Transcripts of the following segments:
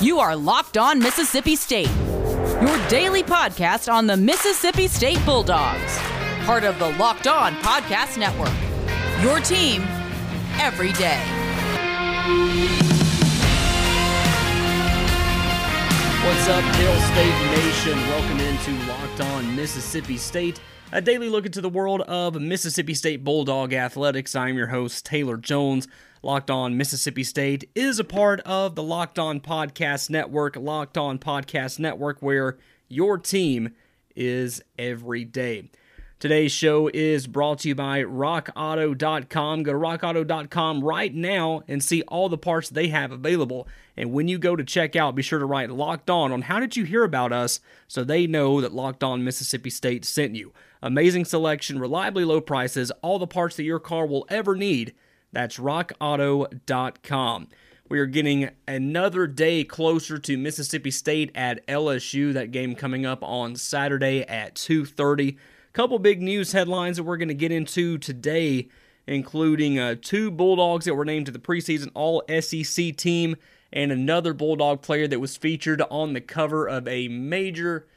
You are Locked On Mississippi State, your daily podcast on the Mississippi State Bulldogs, part of the Locked On Podcast Network. Your team every day. What's up, Hail State Nation? Welcome into Locked On Mississippi State, a daily look into the world of Mississippi State Bulldog athletics. I'm your host, Taylor Jones. Locked On Mississippi State is a part of the Locked On Podcast Network, Locked On Podcast Network, where your team is every day. Today's show is brought to you by RockAuto.com. Go to RockAuto.com right now and see all the parts they have available. And when you go to check out, be sure to write Locked On on how did you hear about us so they know that Locked On Mississippi State sent you. Amazing selection, reliably low prices, all the parts that your car will ever need that's rockauto.com. We are getting another day closer to Mississippi State at LSU. That game coming up on Saturday at 2:30. Couple big news headlines that we're going to get into today, including uh, two Bulldogs that were named to the preseason All SEC team, and another Bulldog player that was featured on the cover of a major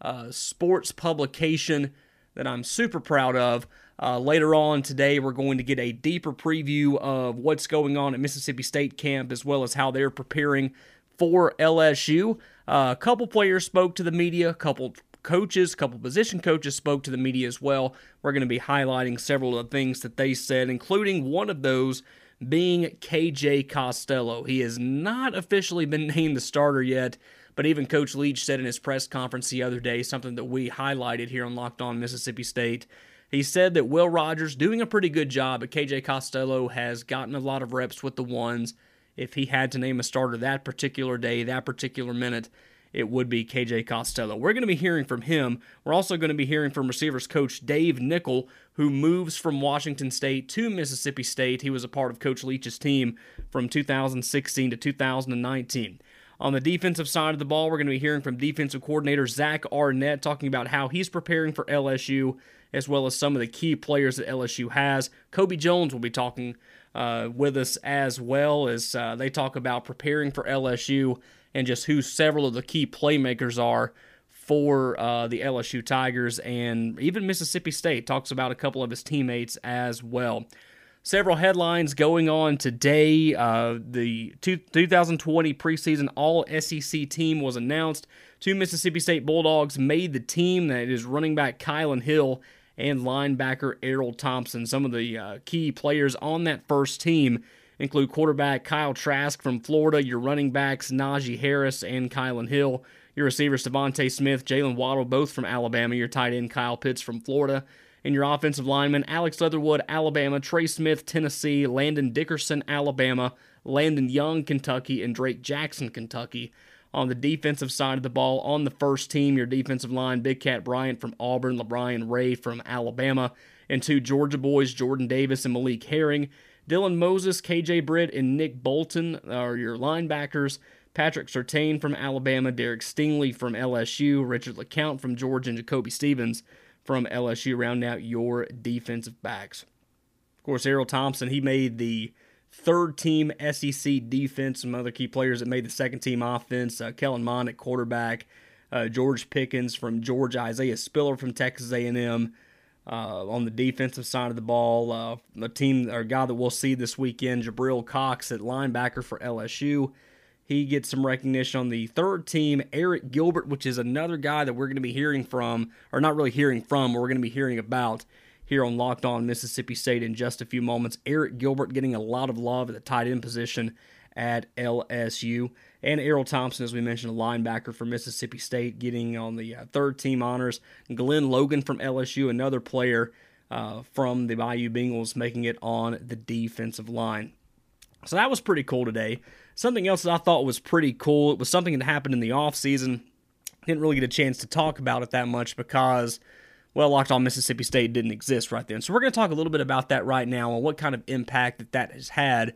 uh, sports publication that I'm super proud of. Uh, later on today, we're going to get a deeper preview of what's going on at Mississippi State camp as well as how they're preparing for LSU. Uh, a couple players spoke to the media, a couple coaches, a couple position coaches spoke to the media as well. We're going to be highlighting several of the things that they said, including one of those being KJ Costello. He has not officially been named the starter yet. But even Coach Leach said in his press conference the other day, something that we highlighted here on Locked On Mississippi State, he said that Will Rogers doing a pretty good job, but KJ Costello has gotten a lot of reps with the ones. If he had to name a starter that particular day, that particular minute, it would be KJ Costello. We're going to be hearing from him. We're also going to be hearing from receivers coach Dave Nichol, who moves from Washington State to Mississippi State. He was a part of Coach Leach's team from 2016 to 2019. On the defensive side of the ball, we're going to be hearing from defensive coordinator Zach Arnett talking about how he's preparing for LSU as well as some of the key players that LSU has. Kobe Jones will be talking uh, with us as well as uh, they talk about preparing for LSU and just who several of the key playmakers are for uh, the LSU Tigers. And even Mississippi State talks about a couple of his teammates as well. Several headlines going on today. Uh, the two, 2020 preseason All SEC team was announced. Two Mississippi State Bulldogs made the team. That is running back Kylan Hill and linebacker Errol Thompson. Some of the uh, key players on that first team include quarterback Kyle Trask from Florida, your running backs Najee Harris and Kylan Hill, your receivers DeVonta Smith, Jaylen Waddle, both from Alabama, your tight end Kyle Pitts from Florida, and your offensive lineman Alex Leatherwood, Alabama, Trey Smith, Tennessee, Landon Dickerson, Alabama, Landon Young, Kentucky, and Drake Jackson, Kentucky on the defensive side of the ball. On the first team, your defensive line, Big Cat Bryant from Auburn, LaBryan Ray from Alabama, and two Georgia boys, Jordan Davis and Malik Herring. Dylan Moses, KJ Britt, and Nick Bolton are your linebackers. Patrick Surtain from Alabama, Derek Stingley from LSU, Richard LeCounte from Georgia, and Jacoby Stevens from LSU round out your defensive backs. Of course, Errol Thompson, he made the third team SEC defense. Some other key players that made the second team offense. Uh, Kellen Mond at quarterback. Uh, George Pickens from Georgia. Isaiah Spiller from Texas A&M. Uh, on the defensive side of the ball, uh, a team or a guy that we'll see this weekend, Jabril Cox at linebacker for LSU. He gets some recognition on the third team. Arik Gilbert, which is another guy that we're going to be hearing from, or not really hearing from, but we're going to be hearing about here on Locked On Mississippi State in just a few moments. Arik Gilbert getting a lot of love at the tight end position at LSU. And Errol Thompson, as we mentioned, a linebacker for Mississippi State, getting on the uh, third team honors. Glenn Logan from LSU, another player uh, from the Bayou Bengals, making it on the defensive line. So that was pretty cool today. Something else that I thought was pretty cool, it was something that happened in the offseason. Didn't really get a chance to talk about it that much because well, Locked On Mississippi State didn't exist right then. So we're going to talk a little bit about that right now and what kind of impact that that has had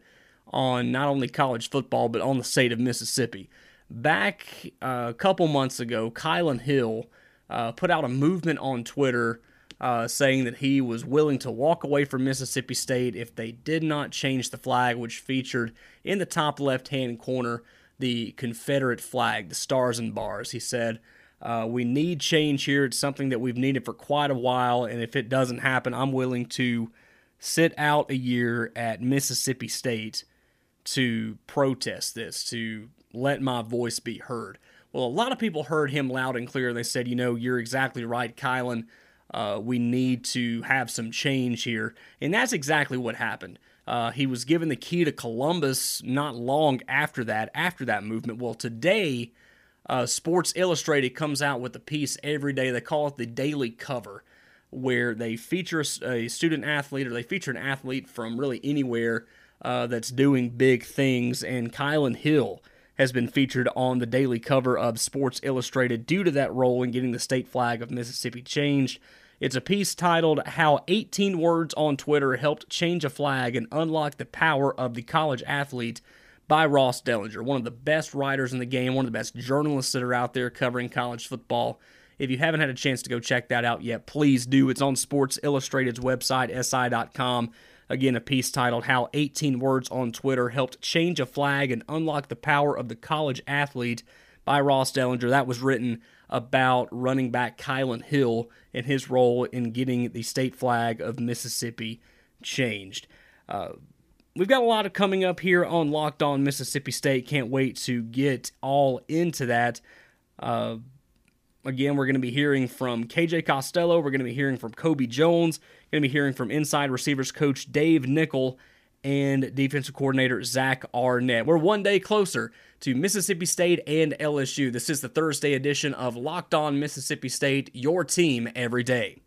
on not only college football but on the state of Mississippi. Back uh, a couple months ago, Kylan Hill uh, put out a movement on Twitter uh, saying that he was willing to walk away from Mississippi State if they did not change the flag, which featured in the top left hand corner the Confederate flag, the stars and bars. He said, uh, We need change here. It's something that we've needed for quite a while. And if it doesn't happen, I'm willing to sit out a year at Mississippi State to protest this, to let my voice be heard. Well, a lot of people heard him loud and clear. They said, You know, you're exactly right, Kylan. Uh, we need to have some change here. And that's exactly what happened. Uh, he was given the key to Columbus not long after that, after that movement. Well, today, uh, Sports Illustrated comes out with a piece every day. They call it the Daily Cover, where they feature a student athlete or they feature an athlete from really anywhere uh, that's doing big things. And Kylan Hill has been featured on the daily cover of Sports Illustrated due to that role in getting the state flag of Mississippi changed. It's a piece titled How 18 Words on Twitter Helped Change a Flag and Unlock the Power of the College Athlete by Ross Dellenger, one of the best writers in the game, one of the best journalists that are out there covering college football. If you haven't had a chance to go check that out yet, please do. It's on Sports Illustrated's website, si.com. Again, a piece titled How 18 Words on Twitter Helped Change a Flag and Unlock the Power of the College Athlete by Ross Dellenger. That was written about running back Kylan Hill and his role in getting the state flag of Mississippi changed. Uh, we've got a lot of coming up here on Locked On Mississippi State. Can't wait to get all into that. Uh, again, we're going to be hearing from KJ Costello. We're going to be hearing from Kobe Jones. Going to be hearing from inside receivers coach Dave Nichol and defensive coordinator Zach Arnett. We're one day closer to Mississippi State and LSU. This is the Thursday edition of Locked On Mississippi State, your team every day.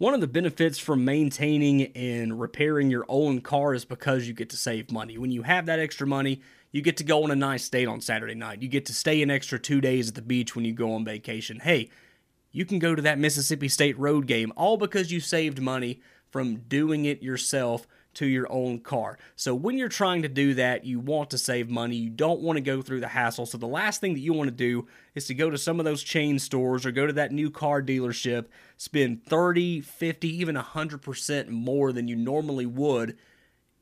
One of the benefits from maintaining and repairing your own car is because you get to save money. When you have that extra money, you get to go on a nice date on Saturday night. You get to stay an extra two days at the beach when you go on vacation. Hey, you can go to that Mississippi State road game all because you saved money from doing it yourself to your own car. So when you're trying to do that, you want to save money. You don't want to go through the hassle. So the last thing that you want to do is to go to some of those chain stores or go to that new car dealership, spend 30, 50, even 100% more than you normally would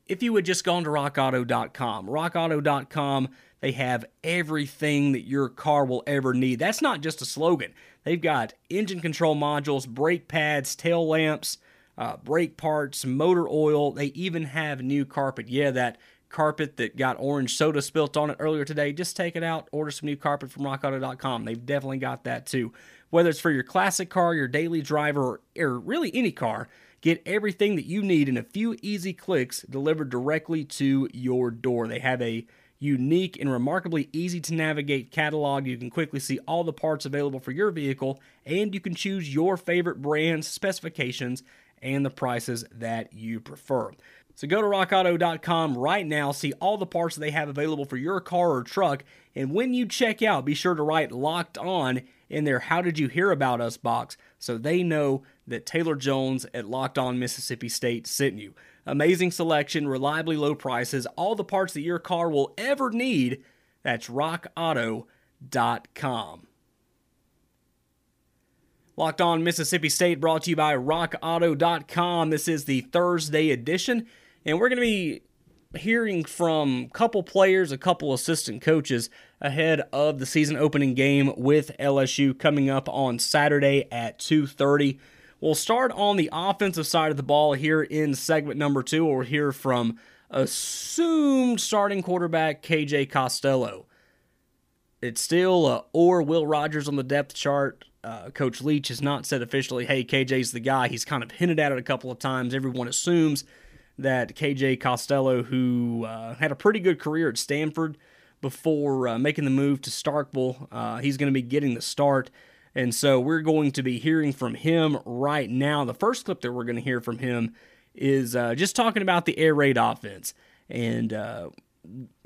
if you had just gone to rockauto.com. rockauto.com they have everything that your car will ever need. That's not just a slogan. They've got engine control modules, brake pads, tail lamps, uh, brake parts, motor oil. They even have new carpet. Yeah, that carpet that got orange soda spilt on it earlier today. Just take it out, order some new carpet from rockauto.com. They've definitely got that too. Whether it's for your classic car, your daily driver, or, or really any car, get everything that you need in a few easy clicks delivered directly to your door. They have a unique and remarkably easy to navigate catalog. You can quickly see all the parts available for your vehicle, and you can choose your favorite brands, specifications, and the prices that you prefer. So go to rockauto.com right now, see all the parts they have available for your car or truck, and when you check out, be sure to write locked on in their How Did You Hear About Us box so they know that Taylor Jones at Locked On Mississippi State sent you. Amazing selection, reliably low prices, all the parts that your car will ever need. That's rockauto.com. Locked on Mississippi State brought to you by rockauto.com. This is the Thursday edition, and we're going to be hearing from a couple players, a couple assistant coaches ahead of the season opening game with LSU coming up on Saturday at 2:30. We'll start on the offensive side of the ball here in segment number two. We'll hear from assumed starting quarterback KJ Costello. It's still uh, or Will Rogers on the depth chart. Uh, Coach Leach has not said officially, hey, KJ's the guy. He's kind of hinted at it a couple of times. Everyone assumes that KJ Costello, who uh, had a pretty good career at Stanford before uh, making the move to Starkville, uh, he's going to be getting the start. And so we're going to be hearing from him right now. The first clip that we're going to hear from him is uh, just talking about the air raid offense. And uh,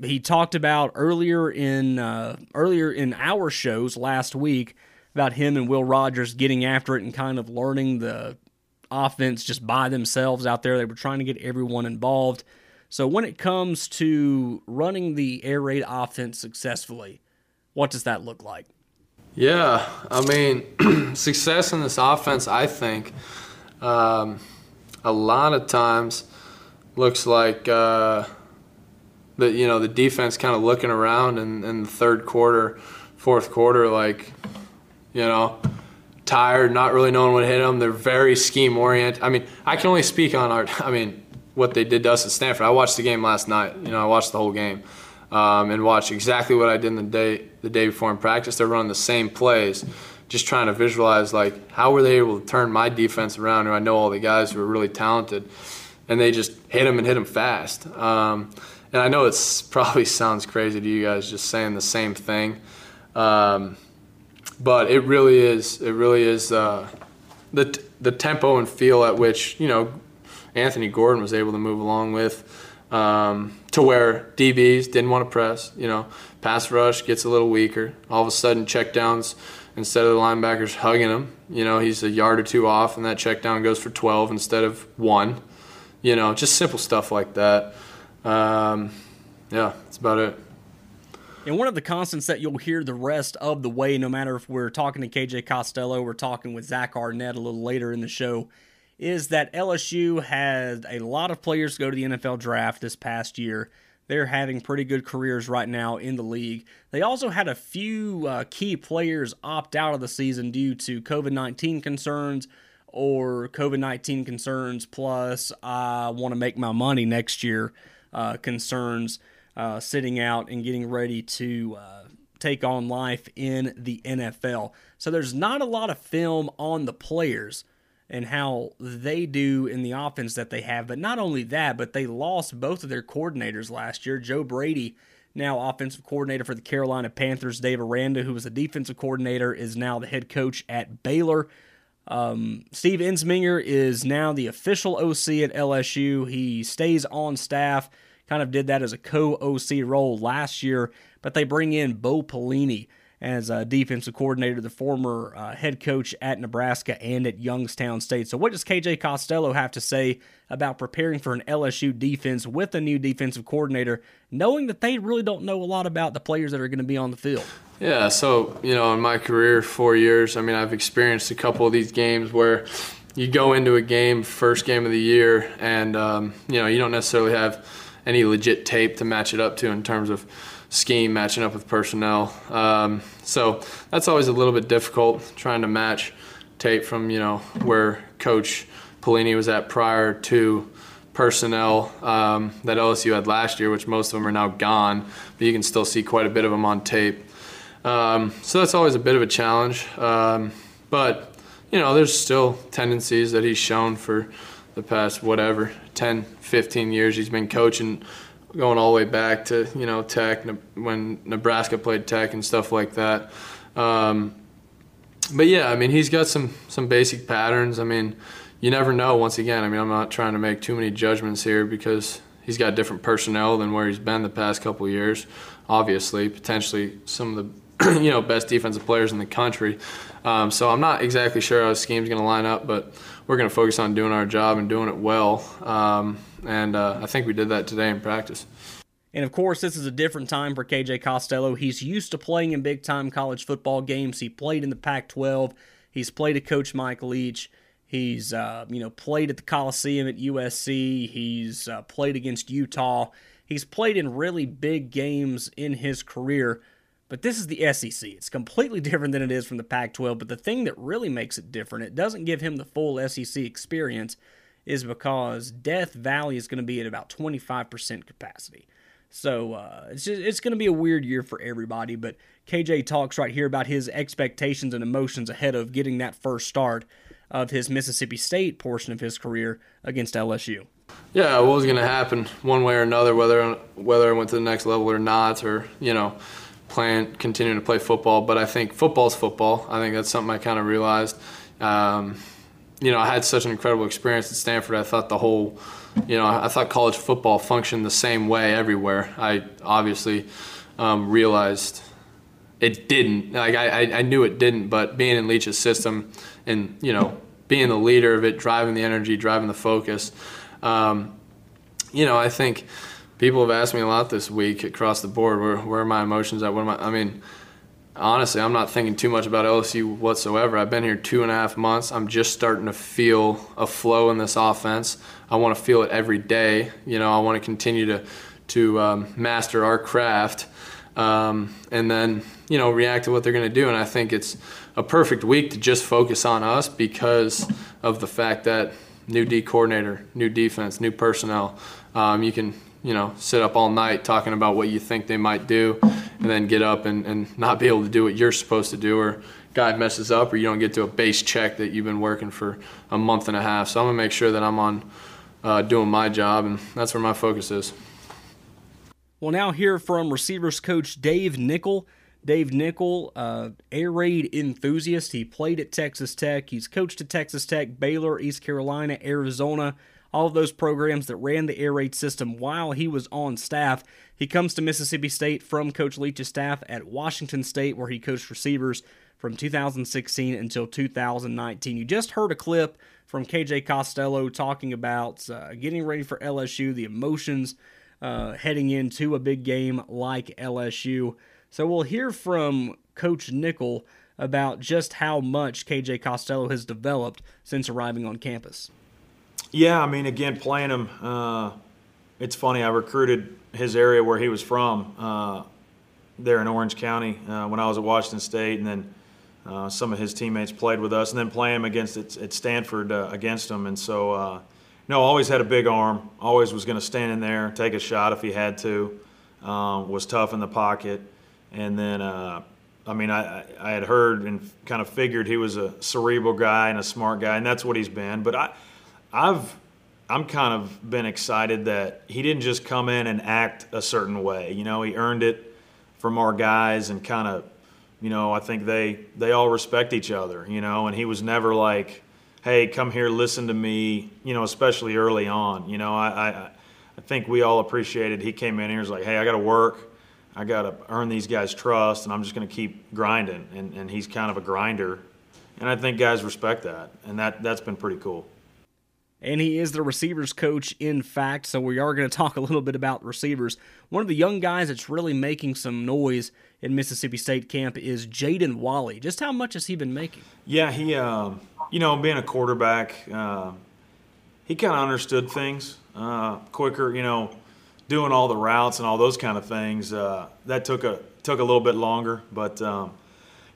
he talked about earlier in earlier in our shows last week about him and Will Rogers getting after it and kind of learning the offense just by themselves out there. They were trying to get everyone involved. So when it comes to running the air raid offense successfully, what does that look like? Yeah, I mean, success in this offense, I think, um, a lot of times looks like uh, the you know the defense kind of looking around in, in the third quarter, fourth quarter, like you know tired, not really knowing what hit them. They're very scheme oriented. I mean, I can only speak on our. I mean, what they did to us at Stanford. I watched the game last night. You know, I watched the whole game um, and watched exactly what I did the day the day before in practice. They're running the same plays, just trying to visualize like how were they able to turn my defense around? And I know all the guys who are really talented, and they just hit them and hit them fast. Um, and I know it probably sounds crazy to you guys just saying the same thing. Um, but it really is. It really is uh, the the tempo and feel at which you know Anthony Gordon was able to move along with. Um, to where DBs didn't want to press, you know, pass rush gets a little weaker. All of a sudden, checkdowns instead of the linebackers hugging him, you know, he's a yard or two off, and that check down goes for 12 instead of one. You know, just simple stuff like that. Um, yeah, that's about it. And one of the constants that you'll hear the rest of the way, no matter if we're talking to KJ Costello, we're talking with Zach Arnett a little later in the show, is that LSU had a lot of players go to the NFL draft this past year. They're having pretty good careers right now in the league. They also had a few uh, key players opt out of the season due to COVID 19 concerns or COVID 19 concerns, plus I want to make my money next year uh, concerns uh, sitting out and getting ready to uh, take on life in the NFL. So there's not a lot of film on the players and how they do in the offense that they have. But not only that, but they lost both of their coordinators last year. Joe Brady, now offensive coordinator for the Carolina Panthers. Dave Aranda, who was the defensive coordinator, is now the head coach at Baylor. Um, Steve Ensminger is now the official OC at LSU. He stays on staff kind of did that as a co OC role last year, but they bring in Bo Pelini as a defensive coordinator, the former uh, head coach at Nebraska and at Youngstown State. So, what does KJ Costello have to say about preparing for an LSU defense with a new defensive coordinator, knowing that they really don't know a lot about the players that are going to be on the field? Yeah, so, you know, in my career, four years, I mean, I've experienced a couple of these games where you go into a game, first game of the year, and, um, you know, you don't necessarily have any legit tape to match it up to in terms of scheme matching up with personnel. Um, so that's always a little bit difficult trying to match tape from you know where Coach Pelini was at prior to personnel um, that LSU had last year, which most of them are now gone, but you can still see quite a bit of them on tape. Um, so that's always a bit of a challenge. Um, but you know, there's still tendencies that he's shown for the past whatever 10, 15 years he's been coaching, going all the way back to you know Tech when Nebraska played Tech and stuff like that. Um, but yeah, I mean he's got some some basic patterns. I mean, you never know. Once again, I mean I'm not trying to make too many judgments here because he's got different personnel than where he's been the past couple years. Obviously, potentially some of the you know best defensive players in the country. Um, so I'm not exactly sure how his scheme's going to line up, but we're going to focus on doing our job and doing it well. Um, and uh, I think we did that today in practice. And of course, this is a different time for KJ Costello. He's used to playing in big time college football games. He played in the Pac 12, he's played at Coach Mike Leach. He's uh, you know played at the Coliseum at USC. He's uh, played against Utah. He's played in really big games in his career. But this is the SEC. It's completely different than it is from the Pac 12. But the thing that really makes it different, it doesn't give him the full SEC experience, is because Death Valley is going to be at about 25% capacity. So uh, it's just, it's going to be a weird year for everybody. But KJ talks right here about his expectations and emotions ahead of getting that first start of his Mississippi State portion of his career against LSU. Yeah, what was going to happen one way or another, whether whether I went to the next level or not, or you know playing, continuing to play football. But I think football's football. I think that's something I kind of realized. Um, you know, I had such an incredible experience at Stanford. I thought the whole, you know, I thought college football functioned the same way everywhere. I obviously um, realized it didn't. Like I, I knew it didn't, but being in Leach's system and you know being the leader of it, driving the energy, driving the focus. Um, you know, I think people have asked me a lot this week across the board. Where where are my emotions at? What am I? I mean, honestly, I'm not thinking too much about LSU whatsoever. I've been here two and a half months. I'm just starting to feel a flow in this offense. I want to feel it every day. You know, I want to continue to to um, master our craft, um, and then you know react to what they're going to do. And I think it's a perfect week to just focus on us because of the fact that new D coordinator, new defense, new personnel. Um, you can you know sit up all night talking about what you think they might do, and then get up and, and not be able to do what you're supposed to do, or guy messes up, or you don't get to a base check that you've been working for a month and a half. So I'm gonna make sure that I'm on uh, doing my job, and that's where my focus is. We'll now hear from receivers coach Dave Nichol. Dave Nichol, uh, air raid enthusiast. He played at Texas Tech. He's coached at Texas Tech, Baylor, East Carolina, Arizona, all of those programs that ran the air raid system while he was on staff. He comes to Mississippi State from Coach Leach's staff at Washington State, where he coached receivers from 2016 until 2019. You just heard a clip from KJ Costello talking about uh, getting ready for LSU, the emotions uh, heading into a big game like LSU. So we'll hear from Coach Nichol about just how much KJ Costello has developed since arriving on campus. Yeah, I mean, again, playing him, uh, it's funny. I recruited his area where he was from uh, there in Orange County uh, when I was at Washington State, and then uh, some of his teammates played with us, and then playing him against at, Stanford uh, against him, and so uh, no, always had a big arm. Always was going to stand in there, take a shot if he had to. Um, was tough in the pocket, and then I mean I, I had heard and kind of figured he was a cerebral guy and a smart guy, and that's what he's been. But I, I've I'm kind of been excited that he didn't just come in and act a certain way. You know, he earned it from our guys and kind of, you know, I think they they all respect each other. You know, and he was never like hey, come here, listen to me, you know, especially early on. You know, I, I, I think we all appreciated he came in here, was like, hey, I got to work. I got to earn these guys' trust, and I'm just going to keep grinding. And, and he's kind of a grinder. And I think guys respect that. And that, that's been pretty cool. And he is the receivers coach, in fact. So we are going to talk a little bit about receivers. One of the young guys that's really making some noise in Mississippi State camp is Jaden Walley. Just how much has he been making? Yeah, he. Um, you know, being a quarterback, uh, he kind of understood things uh, quicker. You know, doing all the routes and all those kind of things. Uh, that took a took a little bit longer, but um,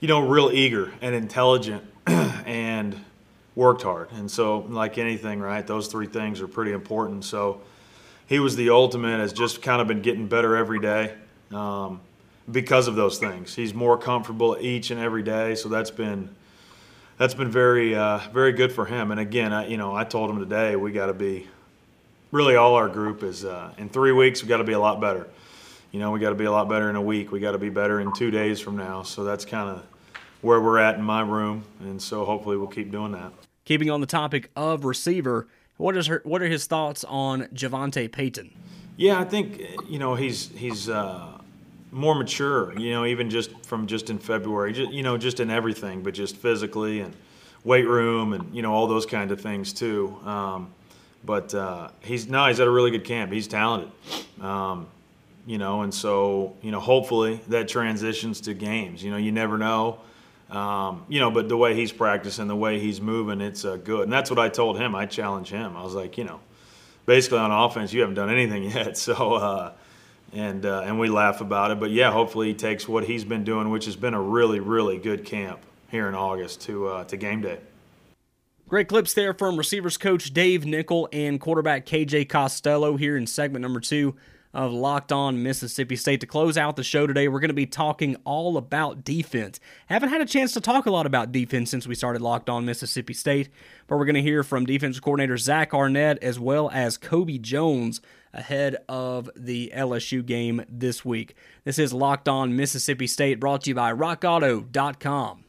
you know, real eager and intelligent, and worked hard. And so, like anything, right? Those three things are pretty important. So, he was the ultimate. Has just kind of been getting better every day. Um, because of those things, he's more comfortable each and every day. So that's been that's been very uh, very good for him. And again, I, you know, I told him today we got to be really all our group is uh, in three weeks we got to be a lot better. You know, we got to be a lot better in a week. We got to be better in two days from now. So that's kind of where we're at in my room, and so hopefully we'll keep doing that. Keeping on the topic of receiver, what is her, what are his thoughts on JaVonta Payton? Yeah, I think you know he's he's. Uh, more mature, you know, even just from just in February, just, you know, just in everything, but just physically and weight room and, you know, all those kind of things too. Um, but uh, he's no, he's at a really good camp. He's talented, um, you know, and so you know, hopefully that transitions to games. You know, you never know, um, you know, but the way he's practicing, the way he's moving, it's uh, good. And that's what I told him. I challenged him. I was like, you know, basically on offense, you haven't done anything yet, so. Uh, and uh, and we laugh about it. But yeah, hopefully he takes what he's been doing, which has been a really really good camp here in August to uh, to game day. Great clips there from receivers coach Dave Nichol and quarterback KJ Costello here in segment number two of Locked On Mississippi State. To close out the show today, we're going to be talking all about defense. Haven't had a chance to talk a lot about defense since we started Locked On Mississippi State, but we're going to hear from defensive coordinator Zach Arnett as well as Kobe Jones ahead of the LSU game this week. This is Locked On Mississippi State brought to you by RockAuto.com.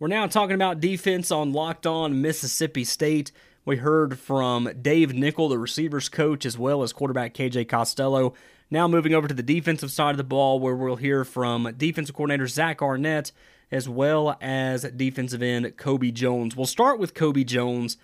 We're now talking about defense on Locked On Mississippi State. We heard from Dave Nichol, the receivers coach, as well as quarterback KJ Costello. Now moving over to the defensive side of the ball, where we'll hear from defensive coordinator Zach Arnett, as well as defensive end Kobe Jones. We'll start with Kobe Jones.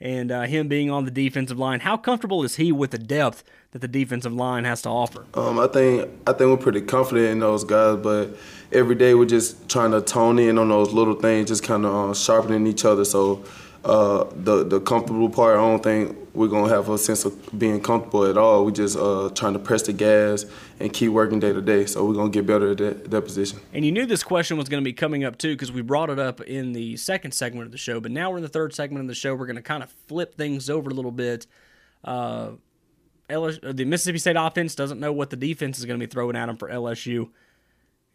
And uh, him being on the defensive line. How comfortable is he with the depth that the defensive line has to offer? Um, I think I think we're pretty confident in those guys, but every day we're just trying to tone in on those little things, just kind of uh, sharpening each other. So uh, the the comfortable part, I don't think we're gonna have a sense of being comfortable at all. We're just uh, trying to press the gas and keep working day to day. So we're gonna get better at that, that position. And you knew this question was to be coming up too because we brought it up in the second segment of the show. But now we're in the third segment of the show. We're to kind of flip things over a little bit. Uh, LSU, the Mississippi State offense doesn't know what the defense is going to be throwing at them for LSU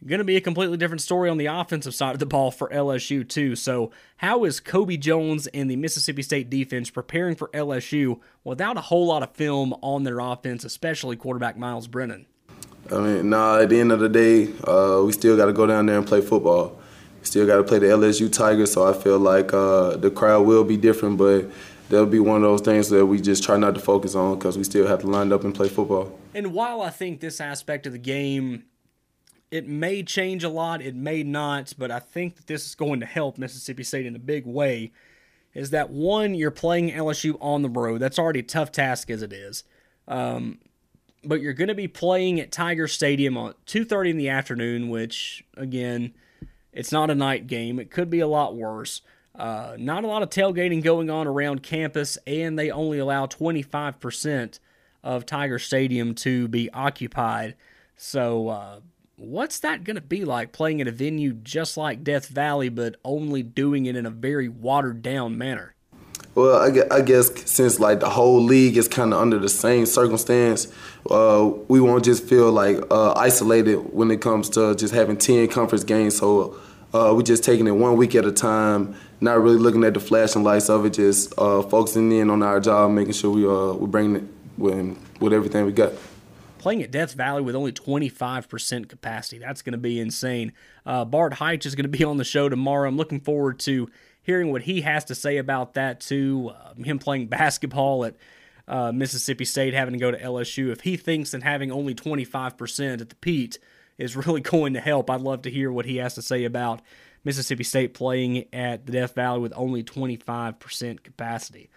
going to be a completely different story on the offensive side of the ball for LSU, too. So, how is Kobe Jones and the Mississippi State defense preparing for LSU without a whole lot of film on their offense, especially quarterback Myles Brennan? I mean, nah, at the end of the day, uh, we still got to go down there and play football. We still got to play the LSU Tigers, so I feel like uh, the crowd will be different, but that'll be one of those things that we just try not to focus on because we still have to line up and play football. And while I think this aspect of the game it may change a lot, it may not, but I think that this is going to help Mississippi State in a big way. Is that one, you're playing LSU on the road. That's already a tough task as it is. Um, but you're going to be playing at Tiger Stadium on 2:30 in the afternoon, which again, it's not a night game. It could be a lot worse. Uh, not a lot of tailgating going on around campus, and they only allow 25% of Tiger Stadium to be occupied. So uh, what's that going to be like playing at a venue just like Death Valley, but only doing it in a very watered down manner? Well, I guess since like the whole league is kind of under the same circumstance, uh, we won't just feel like uh, isolated when it comes to just having ten conference games. So uh, we're just taking it one week at a time, not really looking at the flashing lights of it, just uh, focusing in on our job, making sure we uh, we bring it with, with everything we got playing at Death Valley with only 25% capacity. That's going to be insane. Uh, Bart Heitch is going to be on the show tomorrow. I'm looking forward to hearing what he has to say about that, too. Uh, him playing basketball at uh, Mississippi State, having to go to LSU. If he thinks that having only 25% at the Pete is really going to help, I'd love to hear what he has to say about Mississippi State playing at the Death Valley with only 25% capacity.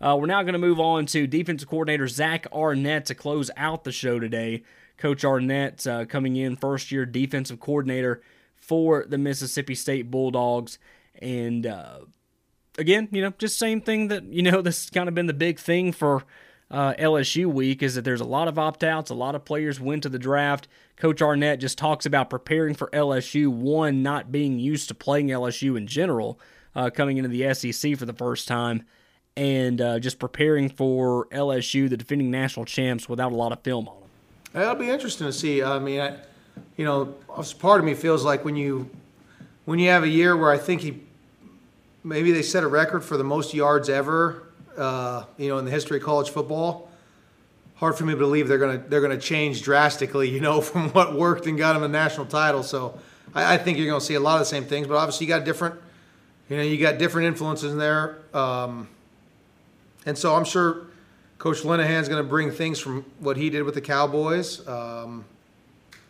Uh, we're now going to move on to defensive coordinator Zach Arnett to close out the show today. Coach Arnett uh, coming in first year defensive coordinator for the Mississippi State Bulldogs. And uh, again, you know, just same thing that, you know, this has kind of been the big thing for uh, LSU week is that there's a lot of opt outs. A lot of players went to the draft. Coach Arnett just talks about preparing for LSU, one, not being used to playing LSU in general, uh, coming into the SEC for the first time and uh, just preparing for LSU, the defending national champs, without a lot of film on them. That'll be interesting to see. I mean, I, you know, part of me feels like when you when you have a year where I think he maybe they set a record for the most yards ever, uh, you know, in the history of college football. Hard for me to believe they're gonna they're gonna change drastically, you know, from what worked and got them a national title. So I, I think you're gonna see a lot of the same things, but obviously you got different, you know, you got different influences in there. Um, and so I'm sure Coach Linehan's going to bring things from what he did with the Cowboys. Um,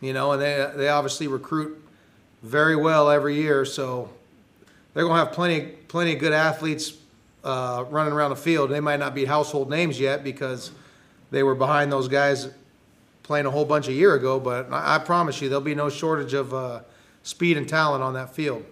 you know, and they they obviously recruit very well every year, so they're going to have plenty plenty of good athletes uh, running around the field. They might not be household names yet because they were behind those guys playing a whole bunch a year ago, but I, I promise you there'll be no shortage of uh, speed and talent on that field.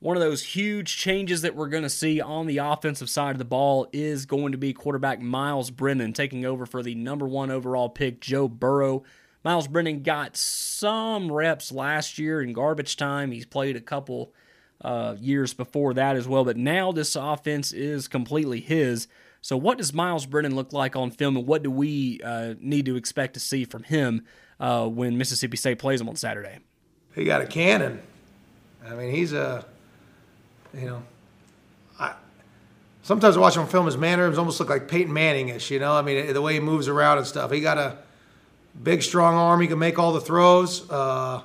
One of those huge changes that we're going to see on the offensive side of the ball is going to be quarterback Myles Brennan taking over for the number one overall pick, Joe Burrow. Myles Brennan got some reps last year in garbage time. He's played a couple uh, years before that as well, but now this offense is completely his. So, what does Myles Brennan look like on film, and what do we uh, need to expect to see from him uh, when Mississippi State plays him on Saturday? He got a cannon. I mean, he's a you know, I sometimes I watch him film his mannerisms almost look like Peyton Manning-ish. You know, I mean the way he moves around and stuff. He got a big, strong arm. He can make all the throws. Uh,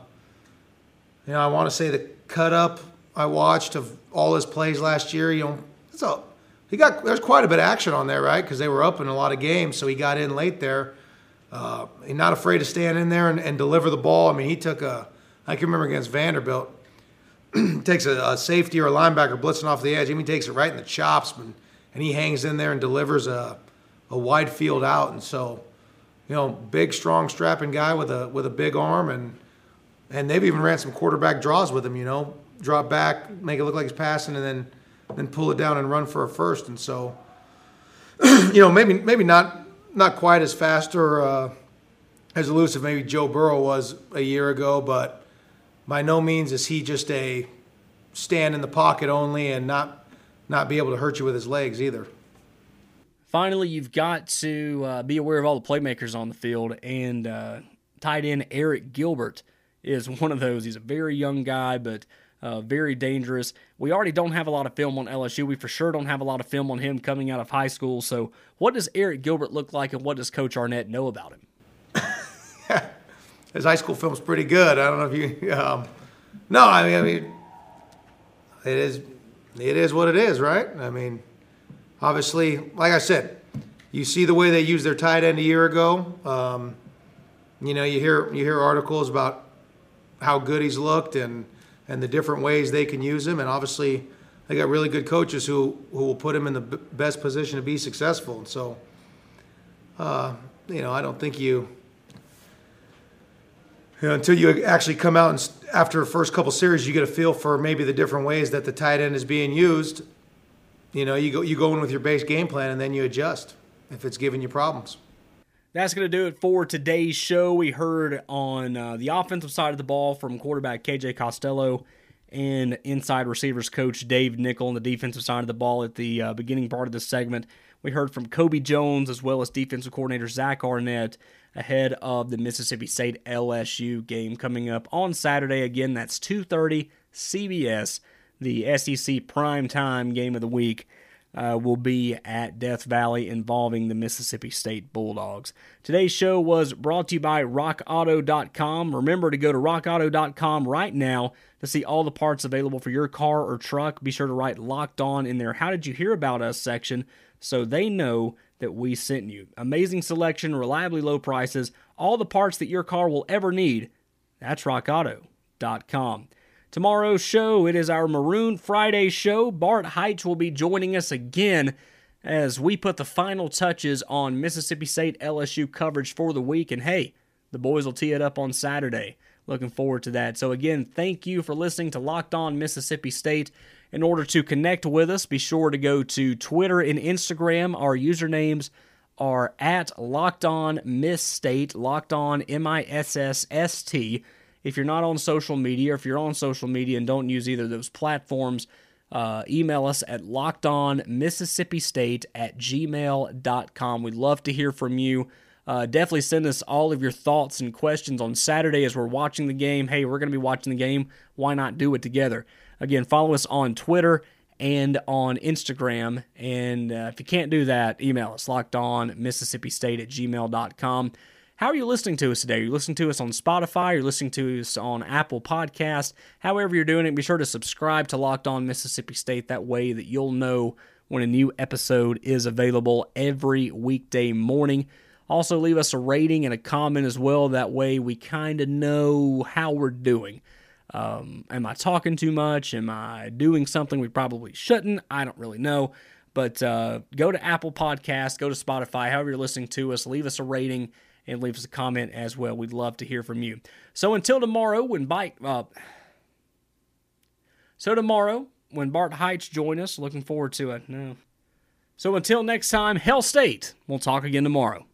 you know, I want to say the cut up I watched of all his plays last year. You know, it's a he got there's quite a bit of action on there, right? Because they were up in a lot of games, so he got in late there. Uh, not afraid to stand in there and, and deliver the ball. I mean, he took a I can remember against Vanderbilt takes a, a, safety or a linebacker blitzing off the edge. Jimmy takes it right in the chops, and, and he hangs in there and delivers a, a wide field out. And so, you know, big, strong, strapping guy with a with a big arm, and and they've even ran some quarterback draws with him. You know, drop back, make it look like he's passing, and then then pull it down and run for a first. And so, you know, maybe maybe not not quite as fast or uh, as elusive maybe Joe Burrow was a year ago, but by no means is he just a stand in the pocket only and not not be able to hurt you with his legs either. Finally, you've got to uh, be aware of all the playmakers on the field, and uh, tight end Arik Gilbert is one of those. He's a very young guy, but uh, very dangerous. We already don't have a lot of film on LSU. We for sure don't have a lot of film on him coming out of high school. So, what does Arik Gilbert look like, and what does Coach Arnett know about him? His high school film's pretty good. I don't know if you. Um, no, I mean, I mean, it is, it is what it is, right? I mean, obviously, like I said, you see the way they used their tight end a year ago. Um, you know, you hear you hear articles about how good he's looked and and the different ways they can use him. And obviously, they got really good coaches who who will put him in the best position to be successful. And so, uh, you know, I don't think you. You know, until you actually come out and after the first couple series, you get a feel for maybe the different ways that the tight end is being used. You know, you go you go in with your base game plan and then you adjust if it's giving you problems. That's going to do it for today's show. We heard on uh, the offensive side of the ball from quarterback KJ Costello and inside receivers coach Dave Nichol on the defensive side of the ball at the uh, beginning part of this segment. We heard from Kobe Jones as well as defensive coordinator Zach Arnett ahead of the Mississippi State LSU game coming up on Saturday. Again, that's 2:30 CBS, the SEC prime time game of the week uh, will be at Death Valley involving the Mississippi State Bulldogs. Today's show was brought to you by RockAuto.com. Remember to go to RockAuto.com right now to see all the parts available for your car or truck. Be sure to write Locked On in their How Did You Hear About Us section so they know that we sent you. Amazing selection, reliably low prices, all the parts that your car will ever need. That's RockAuto.com. Tomorrow's show, it is our Maroon Friday show. Bart Heitz will be joining us again as we put the final touches on Mississippi State LSU coverage for the week. And hey, the boys will tee it up on Saturday. Looking forward to that. So, again, thank you for listening to Locked On Mississippi State. In order to connect with us, be sure to go to Twitter and Instagram. Our usernames are at Locked On Miss State, Locked On M I S S S T. If you're not on social media, or if you're on social media and don't use either of those platforms, uh, email us at lockedonmississippistate at gmail.com. We'd love to hear from you. Uh, definitely send us all of your thoughts and questions on Saturday as we're watching the game. Hey, we're going to be watching the game. Why not do it together? Again, follow us on Twitter and on Instagram. And uh, if you can't do that, email us locked on Mississippi State at gmail.com. How are you listening to us today? You're listening to us on Spotify, you're listening to us on Apple Podcast. However you're doing it, be sure to subscribe to Locked On Mississippi State. That way that you'll know when a new episode is available every weekday morning. Also, leave us a rating and a comment as well. That way we kind of know how we're doing. Um, am I talking too much? Am I doing something we probably shouldn't? I don't really know. But uh, go to Apple Podcast, go to Spotify, however you're listening to us, leave us a rating and leave us a comment as well. We'd love to hear from you. So until tomorrow, when bike, uh, so tomorrow when Bart Heitz join us, looking forward to it. No. So until next time, Hell State. We'll talk again tomorrow.